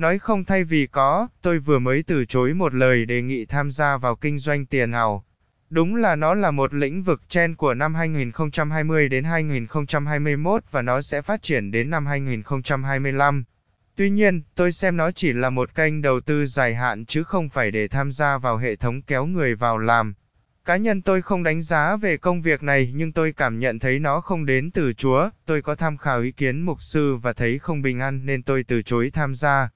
Nói không thay vì có, tôi vừa mới từ chối một lời đề nghị tham gia vào kinh doanh tiền ảo. Đúng là nó là một lĩnh vực trend của năm 2020 đến 2021 và nó sẽ phát triển đến năm 2025. Tuy nhiên, tôi xem nó chỉ là một kênh đầu tư dài hạn chứ không phải để tham gia vào hệ thống kéo người vào làm. Cá nhân tôi không đánh giá về công việc này nhưng tôi cảm nhận thấy nó không đến từ Chúa, tôi có tham khảo ý kiến mục sư và thấy không bình an nên tôi từ chối tham gia.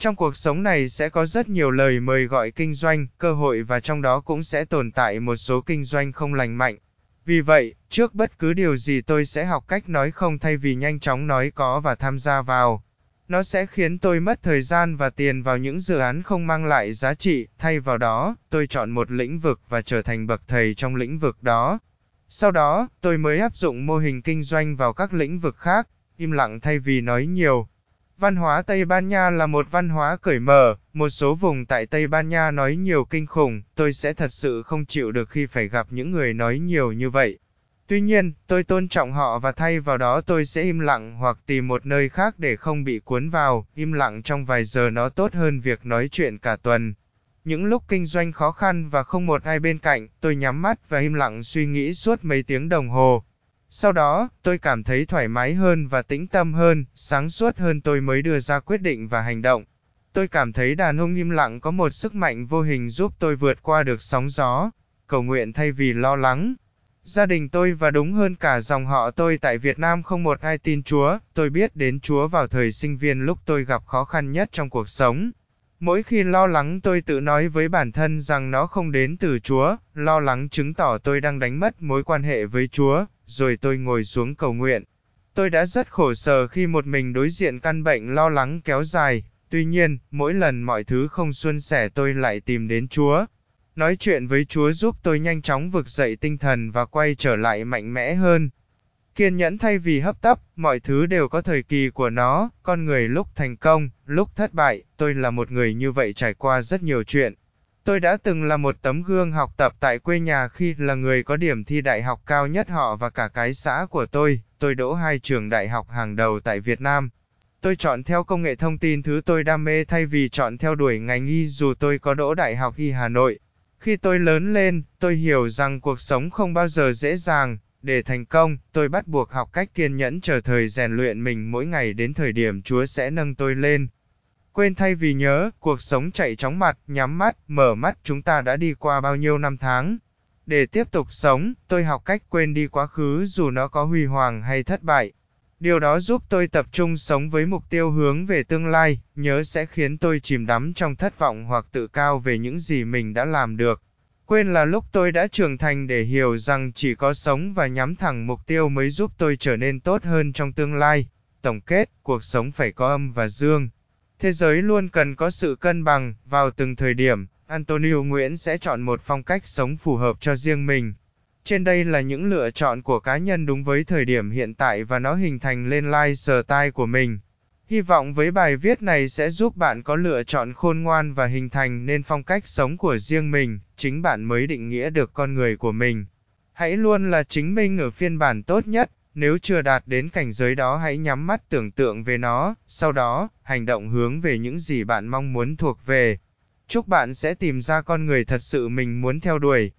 Trong cuộc sống này sẽ có rất nhiều lời mời gọi kinh doanh, cơ hội và trong đó cũng sẽ tồn tại một số kinh doanh không lành mạnh. Vì vậy, trước bất cứ điều gì tôi sẽ học cách nói không thay vì nhanh chóng nói có và tham gia vào. Nó sẽ khiến tôi mất thời gian và tiền vào những dự án không mang lại giá trị, thay vào đó, tôi chọn một lĩnh vực và trở thành bậc thầy trong lĩnh vực đó. Sau đó, tôi mới áp dụng mô hình kinh doanh vào các lĩnh vực khác, im lặng thay vì nói nhiều. Văn hóa Tây Ban Nha là một văn hóa cởi mở, một số vùng tại Tây Ban Nha nói nhiều kinh khủng, tôi sẽ thật sự không chịu được khi phải gặp những người nói nhiều như vậy. Tuy nhiên, tôi tôn trọng họ và thay vào đó tôi sẽ im lặng hoặc tìm một nơi khác để không bị cuốn vào, im lặng trong vài giờ nó tốt hơn việc nói chuyện cả tuần. Những lúc kinh doanh khó khăn và không một ai bên cạnh, tôi nhắm mắt và im lặng suy nghĩ suốt mấy tiếng đồng hồ. Sau đó, tôi cảm thấy thoải mái hơn và tĩnh tâm hơn, sáng suốt hơn tôi mới đưa ra quyết định và hành động. Tôi cảm thấy đàn ông im lặng có một sức mạnh vô hình giúp tôi vượt qua được sóng gió, cầu nguyện thay vì lo lắng. Gia đình tôi và đúng hơn cả dòng họ tôi tại Việt Nam không một ai tin Chúa, tôi biết đến Chúa vào thời sinh viên lúc tôi gặp khó khăn nhất trong cuộc sống. Mỗi khi lo lắng tôi tự nói với bản thân rằng nó không đến từ Chúa, lo lắng chứng tỏ tôi đang đánh mất mối quan hệ với Chúa, rồi tôi ngồi xuống cầu nguyện. Tôi đã rất khổ sở khi một mình đối diện căn bệnh lo lắng kéo dài, tuy nhiên, mỗi lần mọi thứ không suôn sẻ tôi lại tìm đến Chúa, Nói chuyện với Chúa giúp tôi nhanh chóng vực dậy tinh thần và quay trở lại mạnh mẽ hơn. Kiên nhẫn thay vì hấp tấp, mọi thứ đều có thời kỳ của nó, con người lúc thành công, lúc thất bại, tôi là một người như vậy trải qua rất nhiều chuyện. Tôi đã từng là một tấm gương học tập tại quê nhà khi là người có điểm thi đại học cao nhất họ và cả cái xã của tôi, tôi đỗ hai trường đại học hàng đầu tại Việt Nam. Tôi chọn theo công nghệ thông tin thứ tôi đam mê thay vì chọn theo đuổi ngành y dù tôi có đỗ đại học y Hà Nội. Khi tôi lớn lên, tôi hiểu rằng cuộc sống không bao giờ dễ dàng, để thành công, tôi bắt buộc học cách kiên nhẫn chờ thời rèn luyện mình mỗi ngày đến thời điểm Chúa sẽ nâng tôi lên. Quên thay vì nhớ, cuộc sống chạy chóng mặt, nhắm mắt, mở mắt chúng ta đã đi qua bao nhiêu năm tháng. Để tiếp tục sống, tôi học cách quên đi quá khứ dù nó có huy hoàng hay thất bại. Điều đó giúp tôi tập trung sống với mục tiêu hướng về tương lai, nhớ sẽ khiến tôi chìm đắm trong thất vọng hoặc tự cao về những gì mình đã làm được. Quên là lúc tôi đã trưởng thành để hiểu rằng chỉ có sống và nhắm thẳng mục tiêu mới giúp tôi trở nên tốt hơn trong tương lai. Tổng kết, cuộc sống phải có âm và dương. Thế giới luôn cần có sự cân bằng, vào từng thời điểm, Antonio Nguyễn sẽ chọn một phong cách sống phù hợp cho riêng mình. Trên đây là những lựa chọn của cá nhân đúng với thời điểm hiện tại và nó hình thành lên lifestyle của mình. Hy vọng với bài viết này sẽ giúp bạn có lựa chọn khôn ngoan và hình thành nên phong cách sống của riêng mình, chính bạn mới định nghĩa được con người của mình. Hãy luôn là chính mình ở phiên bản tốt nhất, nếu chưa đạt đến cảnh giới đó hãy nhắm mắt tưởng tượng về nó, sau đó, hành động hướng về những gì bạn mong muốn thuộc về. Chúc bạn sẽ tìm ra con người thật sự mình muốn theo đuổi.